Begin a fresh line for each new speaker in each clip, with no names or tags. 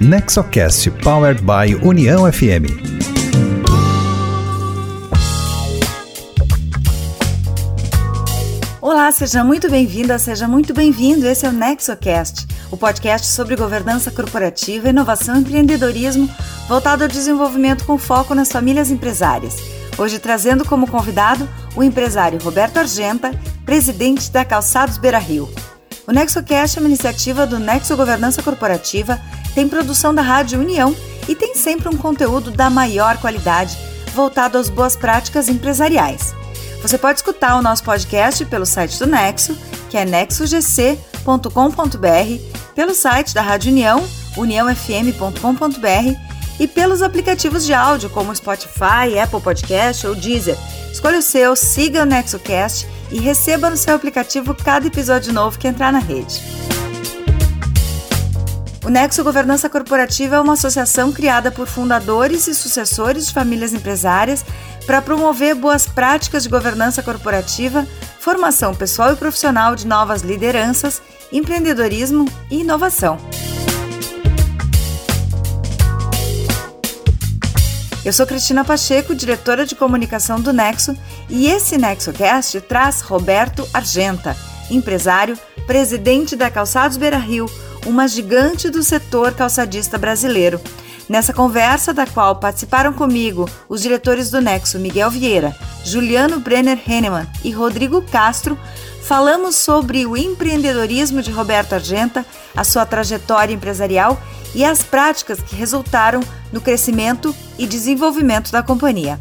Nexocast Powered by União FM.
Olá, seja muito bem-vinda, seja muito bem-vindo. Esse é o Nexocast, o podcast sobre governança corporativa, inovação e empreendedorismo voltado ao desenvolvimento com foco nas famílias empresárias. Hoje trazendo como convidado o empresário Roberto Argenta, presidente da Calçados Beira Rio. O NexoCast é uma iniciativa do Nexo Governança Corporativa, tem produção da Rádio União e tem sempre um conteúdo da maior qualidade voltado às boas práticas empresariais. Você pode escutar o nosso podcast pelo site do Nexo, que é nexogc.com.br, pelo site da Rádio União, uniãofm.com.br e pelos aplicativos de áudio como Spotify, Apple Podcast ou Deezer. Escolha o seu, siga o NexoCast e receba no seu aplicativo cada episódio novo que entrar na rede. O Nexo Governança Corporativa é uma associação criada por fundadores e sucessores de famílias empresárias para promover boas práticas de governança corporativa, formação pessoal e profissional de novas lideranças, empreendedorismo e inovação. Eu sou Cristina Pacheco, diretora de comunicação do Nexo, e esse NexoCast traz Roberto Argenta, empresário, presidente da Calçados Beira Rio, uma gigante do setor calçadista brasileiro. Nessa conversa, da qual participaram comigo os diretores do Nexo Miguel Vieira, Juliano Brenner Henneman e Rodrigo Castro, falamos sobre o empreendedorismo de Roberto Argenta, a sua trajetória empresarial e as práticas que resultaram no crescimento e desenvolvimento da companhia.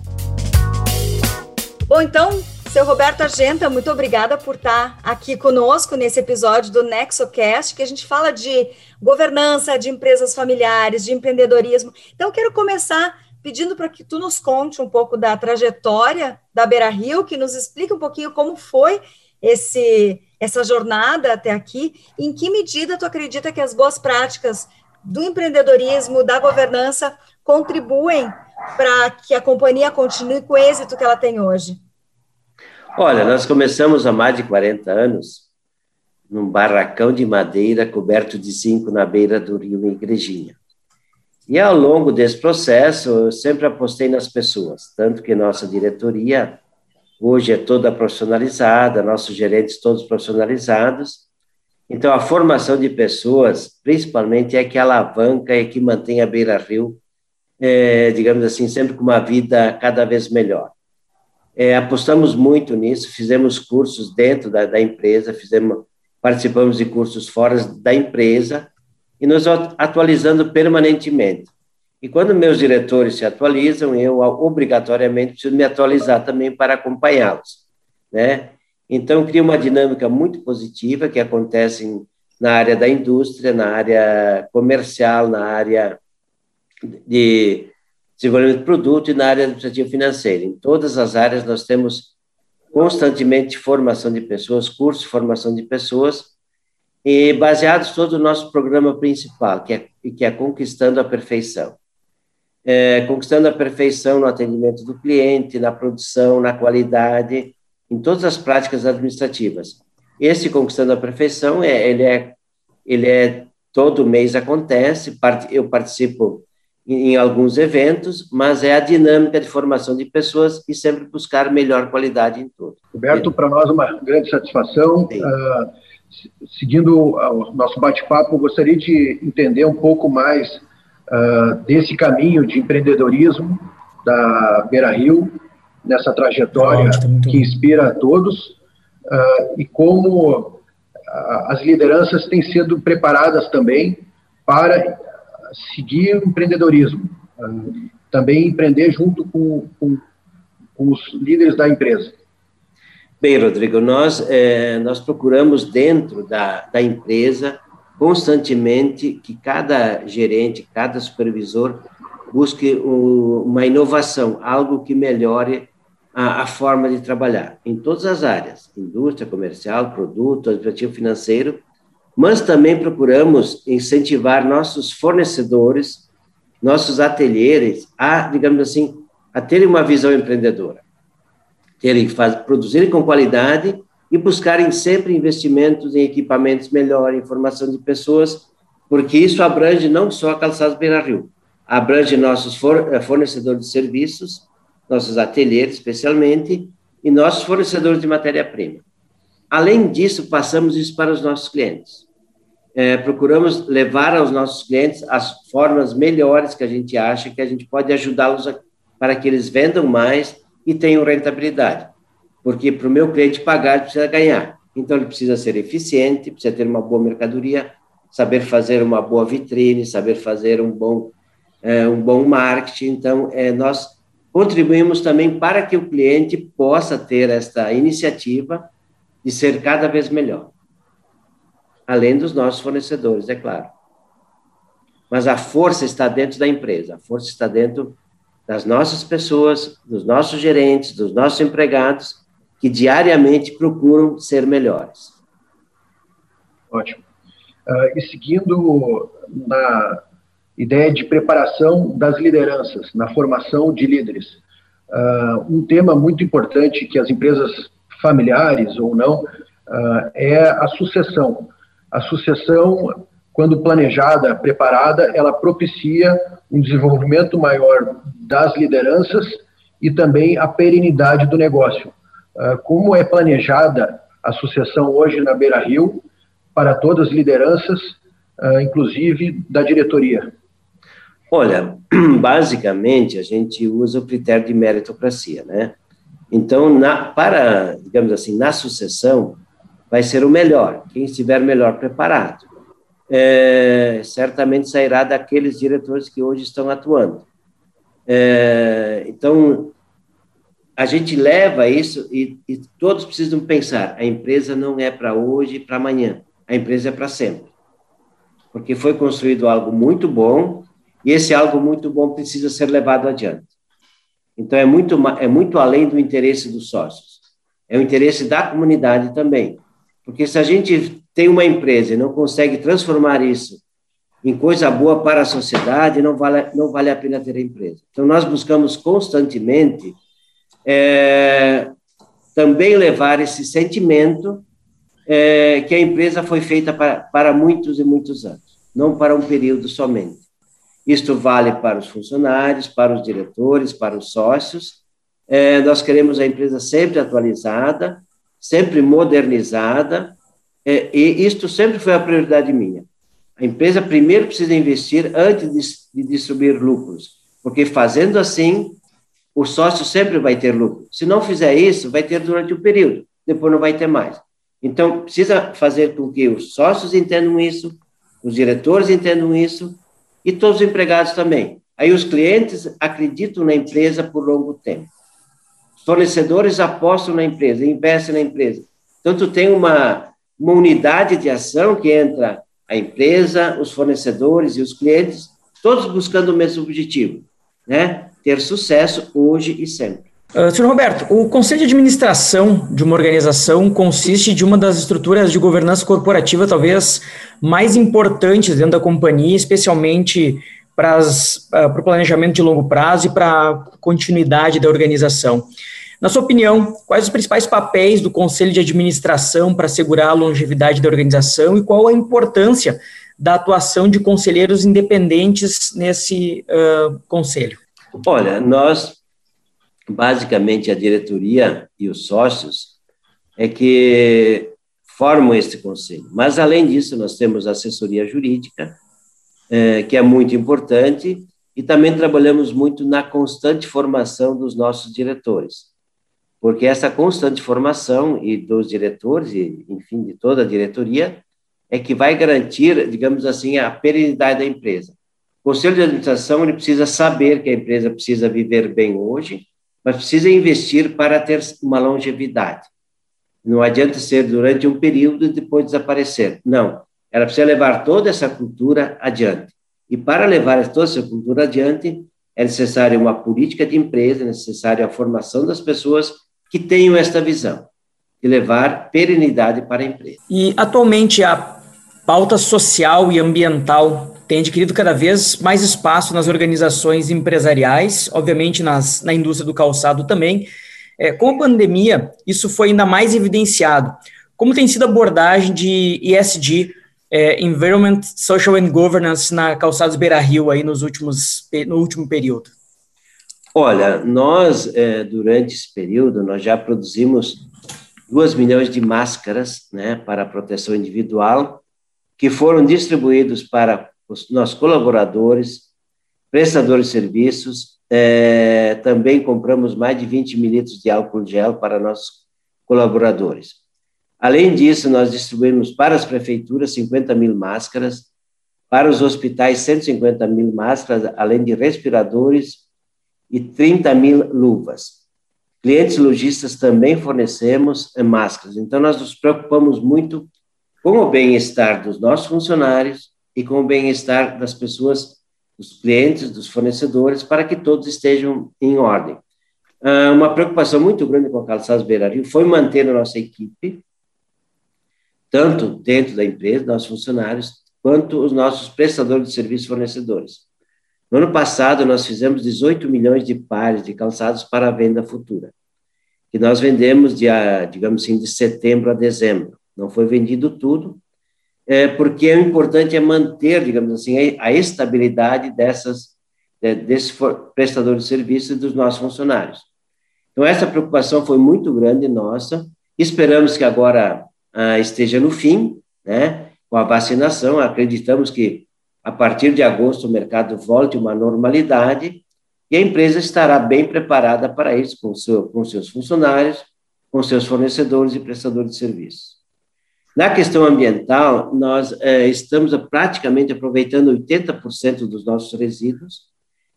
Bom, então, seu Roberto Argenta, muito obrigada por estar aqui conosco nesse episódio do NexoCast, que a gente fala de governança, de empresas familiares, de empreendedorismo. Então, eu quero começar pedindo para que tu nos conte um pouco da trajetória da Beira Rio, que nos explique um pouquinho como foi esse essa jornada até aqui, em que medida tu acredita que as boas práticas do empreendedorismo, da governança, contribuem para que a companhia continue com o êxito que ela tem hoje?
Olha, nós começamos há mais de 40 anos num barracão de madeira coberto de zinco na beira do rio Igrejinha. E ao longo desse processo, eu sempre apostei nas pessoas, tanto que nossa diretoria hoje é toda profissionalizada, nossos gerentes todos profissionalizados, então, a formação de pessoas, principalmente, é que alavanca e que mantém a Beira Rio, é, digamos assim, sempre com uma vida cada vez melhor. É, apostamos muito nisso, fizemos cursos dentro da, da, empresa, fizemos, participamos de cursos fora da empresa e nos atualizando permanentemente. E quando meus diretores se atualizam, eu obrigatoriamente preciso me atualizar também para acompanhá-los, né? Então, cria uma dinâmica muito positiva que acontece na área da indústria, na área comercial, na área de desenvolvimento de produto e na área administrativa financeira. Em todas as áreas, nós temos constantemente formação de pessoas, cursos de formação de pessoas, e baseados todo o nosso programa principal, que é, que é Conquistando a Perfeição. É, conquistando a perfeição no atendimento do cliente, na produção, na qualidade, em todas as práticas administrativas. Esse Conquistando a Perfeição, é, ele, é, ele é todo mês acontece, eu participo em, alguns eventos, mas é a dinâmica de formação de pessoas e sempre buscar melhor qualidade em tudo.
Roberto, para nós uma grande satisfação. Uh, seguindo o nosso bate-papo, gostaria de entender um pouco mais uh, desse caminho de empreendedorismo da Beira Rio, nessa trajetória que inspira a todos uh, e como uh, as lideranças têm sido preparadas também para seguir o empreendedorismo, uh, também empreender junto com, com, com, os líderes da empresa.
Bem, Rodrigo, nós, eh, nós procuramos dentro da, da empresa constantemente que cada gerente, cada supervisor busque um, uma inovação, algo que melhore a, a, forma de trabalhar em todas as áreas, indústria, comercial, produto, administrativo financeiro, mas também procuramos incentivar nossos fornecedores, nossos ateliês a, digamos assim, a terem uma visão empreendedora, terem faz, produzirem com qualidade e buscarem sempre investimentos em equipamentos melhores, em formação de pessoas porque isso abrange não só a Calçados Beira Rio, abrange nossos eh, fornecedores de serviços, nossos ateliês especialmente, e nossos fornecedores de matéria-prima. Além disso, passamos isso para os nossos clientes. É, procuramos levar aos nossos clientes as formas melhores que a gente acha que a gente pode ajudá-los para que eles vendam mais e tenham rentabilidade. Porque para o meu cliente pagar, ele precisa ganhar. Então, ele precisa ser eficiente, precisa ter uma boa mercadoria, saber fazer uma boa vitrine, saber fazer um bom, é, um bom marketing. Então, é, nós contribuímos também para que o cliente possa ter esta iniciativa de ser cada vez melhor. Além dos nossos fornecedores, é claro. Mas a força está dentro da empresa, a força está dentro das nossas pessoas, dos nossos gerentes, dos nossos empregados, que diariamente procuram ser melhores.
Ótimo. Uh, e seguindo na ideia de preparação das lideranças, na formação de líderes. Uh, um tema muito importante que as empresas familiares ou não uh, é a sucessão. A sucessão, quando planejada, preparada, ela propicia um desenvolvimento maior das lideranças e também a perenidade do negócio. Uh, como é planejada a sucessão hoje na Beira Rio para todas as lideranças, inclusive da diretoria?
Olha, basicamente a gente usa o critério de meritocracia, né? Então, na, para, digamos assim, na sucessão, vai ser o melhor, quem estiver melhor preparado. É, certamente sairá daqueles diretores que hoje estão atuando. É, então, a gente leva isso e, e, todos precisam pensar: a empresa não é para hoje e para amanhã, a empresa é para sempre. Porque foi construído algo muito bom e esse algo muito bom precisa ser levado adiante. Então, é muito, é muito além do interesse dos sócios, é o interesse da comunidade também. Porque se a gente tem uma empresa e não consegue transformar isso em coisa boa para a sociedade, não vale, não vale a pena ter a empresa. Então, nós buscamos constantemente é, também levar esse sentimento é, que a empresa foi feita para, para muitos e muitos anos, não para um período somente. Isto vale para os funcionários, para os diretores, para os sócios. É, nós queremos a empresa sempre atualizada, sempre modernizada, é, e isto sempre foi a prioridade minha. A empresa primeiro precisa investir antes de, de distribuir lucros, porque fazendo assim, o sócio sempre vai ter lucro. Se não fizer isso, vai ter durante o período, depois não vai ter mais. Então, precisa fazer com que os sócios entendam isso, os diretores entendam isso, e todos os empregados também. Aí os clientes acreditam na empresa por longo tempo. Fornecedores apostam na empresa, investem na empresa. Então, tu tem uma, uma unidade de ação que entra a empresa, os fornecedores e os clientes, todos buscando o mesmo objetivo, né? Ter sucesso hoje e sempre.
Uh, Roberto, o conselho de administração de uma organização consiste de uma das estruturas de governança corporativa talvez mais importantes dentro da companhia, especialmente para, uh, para o planejamento de longo prazo e para a continuidade da organização. Na sua opinião, quais os principais papéis do conselho de administração para assegurar a longevidade da organização e qual a importância da atuação de conselheiros independentes nesse uh, conselho?
Olha, nós basicamente a diretoria e os sócios é que formam este conselho. Mas, além disso, nós temos assessoria jurídica, que é muito importante, e também trabalhamos muito na constante formação dos nossos diretores, porque essa constante formação e dos diretores, e, enfim, de toda a diretoria, é que vai garantir, digamos assim, a perenidade da empresa. O conselho de administração ele precisa saber que a empresa precisa viver bem hoje, mas precisa investir para ter uma longevidade. Não adianta ser durante um período e depois desaparecer. Não. Ela precisa levar toda essa cultura adiante. E para levar toda essa cultura adiante, é necessária uma política de empresa, é necessária a formação das pessoas que tenham esta visão de levar perenidade para a empresa.
E atualmente a pauta social e ambiental tem adquirido cada vez mais espaço nas organizações empresariais, obviamente nas, na indústria do calçado também. É, com a pandemia, isso foi ainda mais evidenciado. Como tem sido a abordagem de ESG é, Environment, Social and Governance na Calçados Beira Rio aí nos últimos, no último período?
Olha, nós, é, durante esse período, nós já produzimos 2 milhões de máscaras né, para proteção individual, que foram distribuídos para os nossos colaboradores, prestadores de serviços. É, também compramos mais de 20 mil litros de álcool gel para nossos colaboradores. Além disso, nós distribuímos para as prefeituras 50 mil máscaras, para os hospitais 150 mil máscaras, além de respiradores e 30 mil luvas. Clientes lojistas também fornecemos máscaras. Então, nós nos preocupamos muito com o bem-estar dos nossos funcionários e com o bem-estar das pessoas, dos clientes, dos fornecedores, para que todos estejam em ordem. Ah, uma preocupação muito grande com a Calçados Beira Rio foi manter a nossa equipe, tanto dentro da empresa, nossos funcionários, quanto os nossos prestadores de serviços fornecedores. No ano passado, nós fizemos 18 milhões de pares de calçados para venda futura, que nós vendemos de, digamos assim, de setembro a dezembro. Não foi vendido tudo, é, porque o importante é manter, digamos assim, a, estabilidade dessas, desses prestadores de serviços e dos nossos funcionários. Então, essa preocupação foi muito grande nossa. Esperamos que agora ah, esteja no fim, né, com a vacinação. Acreditamos que a partir de agosto o mercado volte a uma normalidade e a empresa estará bem preparada para isso, com, seu, com seus funcionários, com seus fornecedores e prestadores de serviços. Na questão ambiental, nós eh, estamos praticamente aproveitando 80% dos nossos resíduos,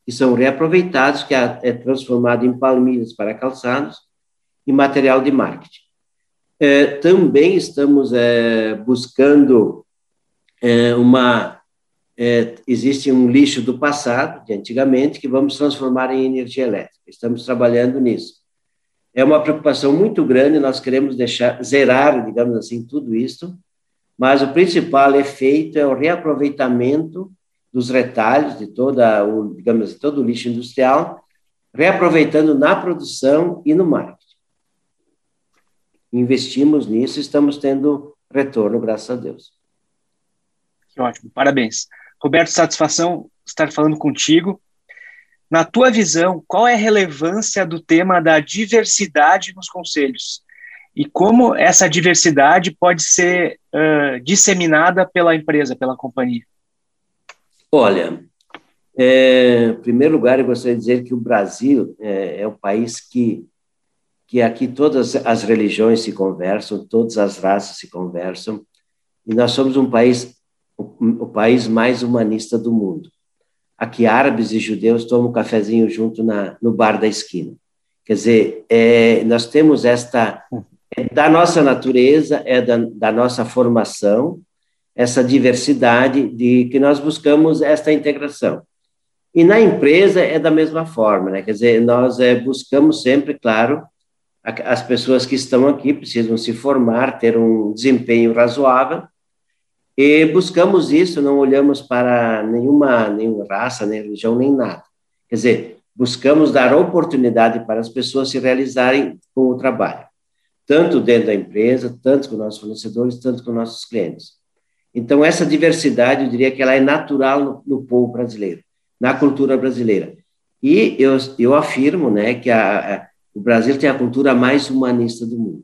que são reaproveitados, que é, é transformado em palmilhas para calçados e material de marketing. É, também estamos é, buscando uma. É, existe um lixo do passado, de antigamente, que vamos transformar em energia elétrica. Estamos trabalhando nisso. É uma preocupação muito grande, nós queremos deixar, zerar, digamos assim, tudo isso, mas o principal efeito é o reaproveitamento dos retalhos de toda o, digamos, assim, todo o lixo industrial, reaproveitando na produção e no marketing investimos nisso estamos tendo retorno, graças a Deus.
Que ótimo, parabéns. Roberto, satisfação estar falando contigo. Na tua visão, qual é a relevância do tema da diversidade nos conselhos? E como essa diversidade pode ser uh, disseminada pela empresa, pela companhia?
Olha, é, em primeiro lugar, eu gostaria de dizer que o Brasil é, é o país que que aqui todas as religiões se conversam, todas as raças se conversam, e nós somos um país, o, o país mais humanista do mundo. Aqui árabes e judeus tomam um cafezinho junto na, no bar da esquina. Quer dizer, é, nós temos esta, é da nossa natureza, é da, da nossa formação, essa diversidade de que nós buscamos esta integração. E na empresa é da mesma forma, né? Quer dizer, nós é, buscamos sempre, claro, as pessoas que estão aqui precisam se formar, ter um desempenho razoável, e buscamos isso, não olhamos para nenhuma, nenhuma raça, nem religião, nem nada. Quer dizer, buscamos dar oportunidade para as pessoas se realizarem com o trabalho, tanto dentro da empresa, tanto com nossos fornecedores, tanto com nossos clientes. Então, essa diversidade, eu diria que ela é natural no, no povo brasileiro, na cultura brasileira. E eu, eu afirmo né, que a, a o Brasil tem a cultura mais humanista do mundo,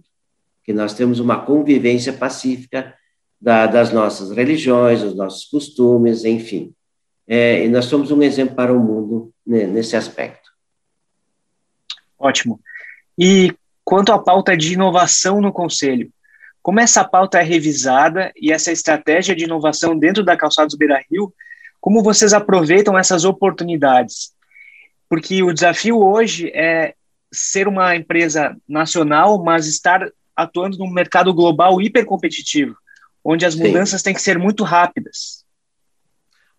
que nós temos uma convivência pacífica da, das nossas religiões, dos nossos costumes, enfim. É, e nós somos um exemplo para o mundo né, nesse aspecto.
Ótimo. E quanto à pauta de inovação no Conselho, como essa pauta é revisada e essa estratégia de inovação dentro da Calçados Beira Rio, como vocês aproveitam essas oportunidades? Porque o desafio hoje é ser uma empresa nacional, mas estar atuando num mercado global hipercompetitivo, onde as mudanças Sim. têm que ser muito rápidas.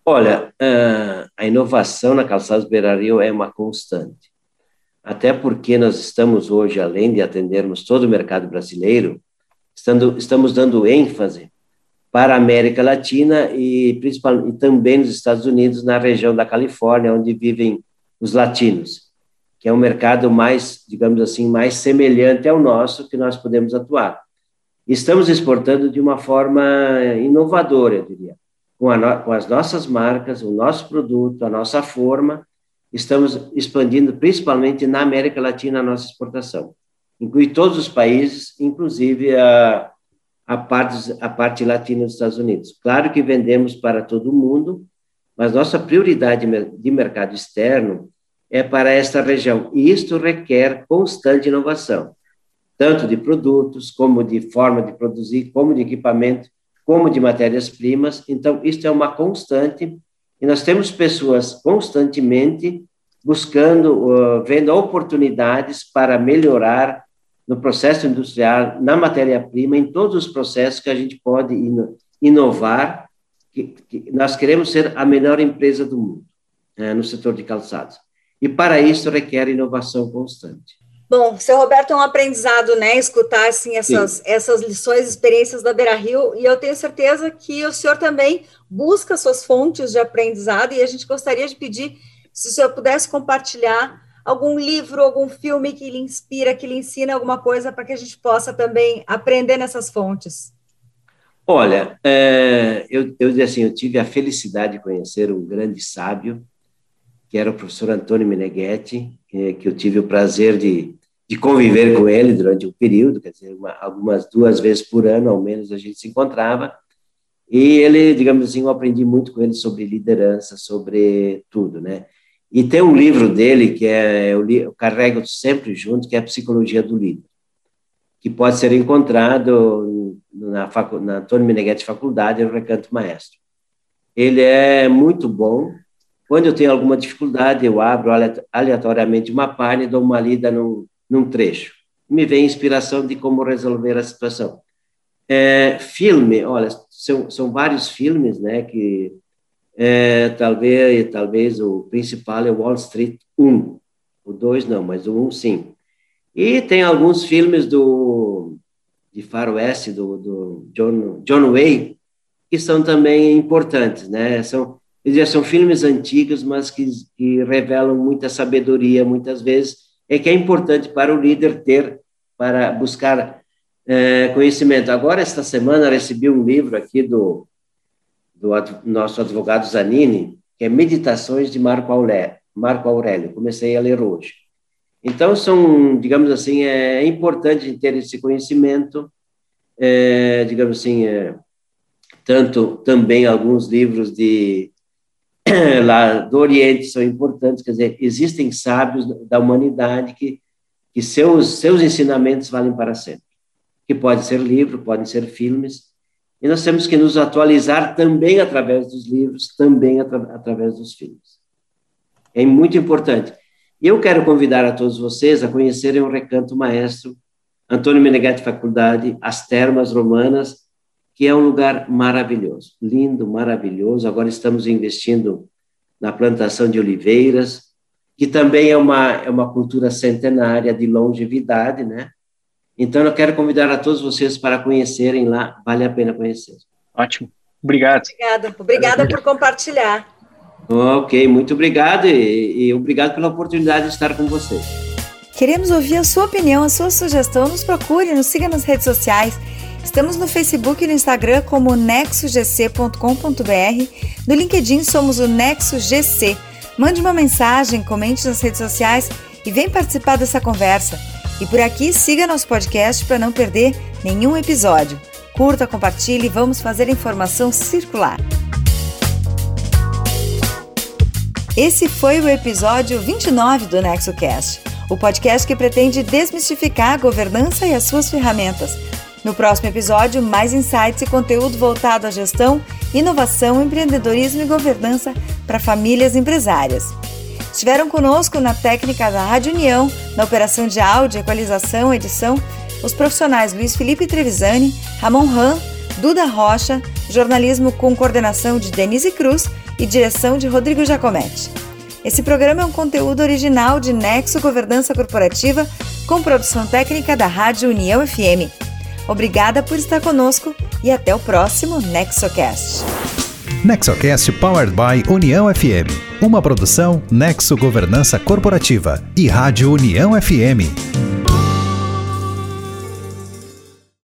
Olha, ah, a inovação na Calçados Beira Rio é uma constante. Até porque nós estamos hoje, além de atendermos todo o mercado brasileiro, estando, estamos dando ênfase para a América Latina e, principalmente, e também nos Estados Unidos, na região da Califórnia, onde vivem os latinos que é um mercado mais, digamos assim, mais semelhante ao nosso que nós podemos atuar. Estamos exportando de uma forma inovadora, eu diria. Com, no, com as nossas marcas, o nosso produto, a nossa forma, estamos expandindo principalmente na América Latina a nossa exportação. Inclui todos os países, inclusive a, a, parte, a parte latina dos Estados Unidos. Claro que vendemos para todo mundo, mas nossa prioridade de mercado externo é para esta região. E isto requer constante inovação, tanto de produtos, como de forma de produzir, como de equipamento, como de matérias-primas. Então, isto é uma constante, e nós temos pessoas constantemente buscando, uh, vendo oportunidades para melhorar no processo industrial, na matéria-prima, em todos os processos que a gente pode inovar. Nós queremos ser a melhor empresa do mundo né, no setor de calçados. E para isso requer inovação constante.
Bom, seu Roberto, é um aprendizado, né, escutar assim essas, essas lições, experiências da Beira Rio, e eu tenho certeza que o senhor também busca suas fontes de aprendizado, e a gente gostaria de pedir se o senhor pudesse compartilhar algum livro, algum filme que lhe inspira, que lhe ensina alguma coisa para que a gente possa também aprender nessas fontes.
Olha, é, eu, eu, assim, eu tive a felicidade de conhecer um grande sábio, que era o professor Antônio Meneghetti, que, eu tive o prazer de, de conviver com ele durante um período, quer dizer, uma, algumas duas vezes por ano, ao menos, a gente se encontrava, e ele, digamos assim, eu aprendi muito com ele sobre liderança, sobre tudo, né? E tem um livro dele que é, eu, li, eu carrego sempre junto, que é a Psicologia do Líder, que pode ser encontrado na, facu, na Antônio Meneghetti Faculdade, no Recanto Maestro. Ele é muito bom, quando eu tenho alguma dificuldade, eu abro aleatoriamente uma página e dou uma lida num, num trecho. Me vem inspiração de como resolver a situação. É, filme, olha, são, são vários filmes, né, que é, talvez, talvez o principal é Wall Street 1, o 2 não, mas o 1 sim. E tem alguns filmes do de faroeste do, do John, John Wayne que são também importantes, né? São dizer, são filmes antigos, mas que, que revelam muita sabedoria, muitas vezes, é que é importante para o líder ter, para buscar é, conhecimento. Agora, esta semana, recebi um livro aqui do, do nosso advogado Zanini, que é Meditações de Marco Aurélio. Marco Aurélio. Comecei a ler hoje. Então, são, digamos assim, é importante ter esse conhecimento, é, digamos assim, é, tanto também alguns livros de lá do Oriente são importantes, quer dizer, existem sábios da humanidade que, que seus, seus ensinamentos valem para sempre. Que pode ser livro, podem ser filmes, e nós temos que nos atualizar também através dos livros, também atra através dos filmes. É muito importante. E eu quero convidar a todos vocês a conhecerem o Recanto Maestro Antônio Meneghetti Faculdade, as Termas Romanas, que é um lugar maravilhoso, lindo, maravilhoso. Agora estamos investindo na plantação de oliveiras, que também é uma, é uma cultura centenária de longevidade, né? Então, eu quero convidar a todos vocês para conhecerem lá, vale a pena conhecer.
Ótimo, obrigado.
Obrigada, obrigada por compartilhar.
Ok, muito obrigado e, e obrigado pela oportunidade de estar com vocês.
Queremos ouvir a sua opinião, a sua sugestão. Nos procure, nos siga nas redes sociais Estamos no Facebook e no Instagram como nexogc.com.br. No LinkedIn somos o Nexo GC. Mande uma mensagem, comente nas redes sociais e vem participar dessa conversa. E por aqui, siga nosso podcast para não perder nenhum episódio. Curta, compartilhe e vamos fazer a informação circular. Esse foi o episódio 29 do NexoCast, o podcast que pretende desmistificar a governança e as suas ferramentas no próximo episódio, mais insights e conteúdo voltado à gestão, inovação, empreendedorismo e governança para famílias empresárias. Estiveram conosco na técnica da Rádio União, na operação de áudio, equalização, edição, os profissionais Luiz Felipe Trevisani, Ramon Ram, Duda Rocha, jornalismo com coordenação de Denise Cruz e direção de Rodrigo Giacometti. Esse programa é um conteúdo original de Nexo Governança Corporativa, com produção técnica da Rádio União FM. Obrigada por estar conosco e até o próximo NexoCast.
NexoCast Powered by União FM. Uma produção Nexo Governança Corporativa e Rádio União FM.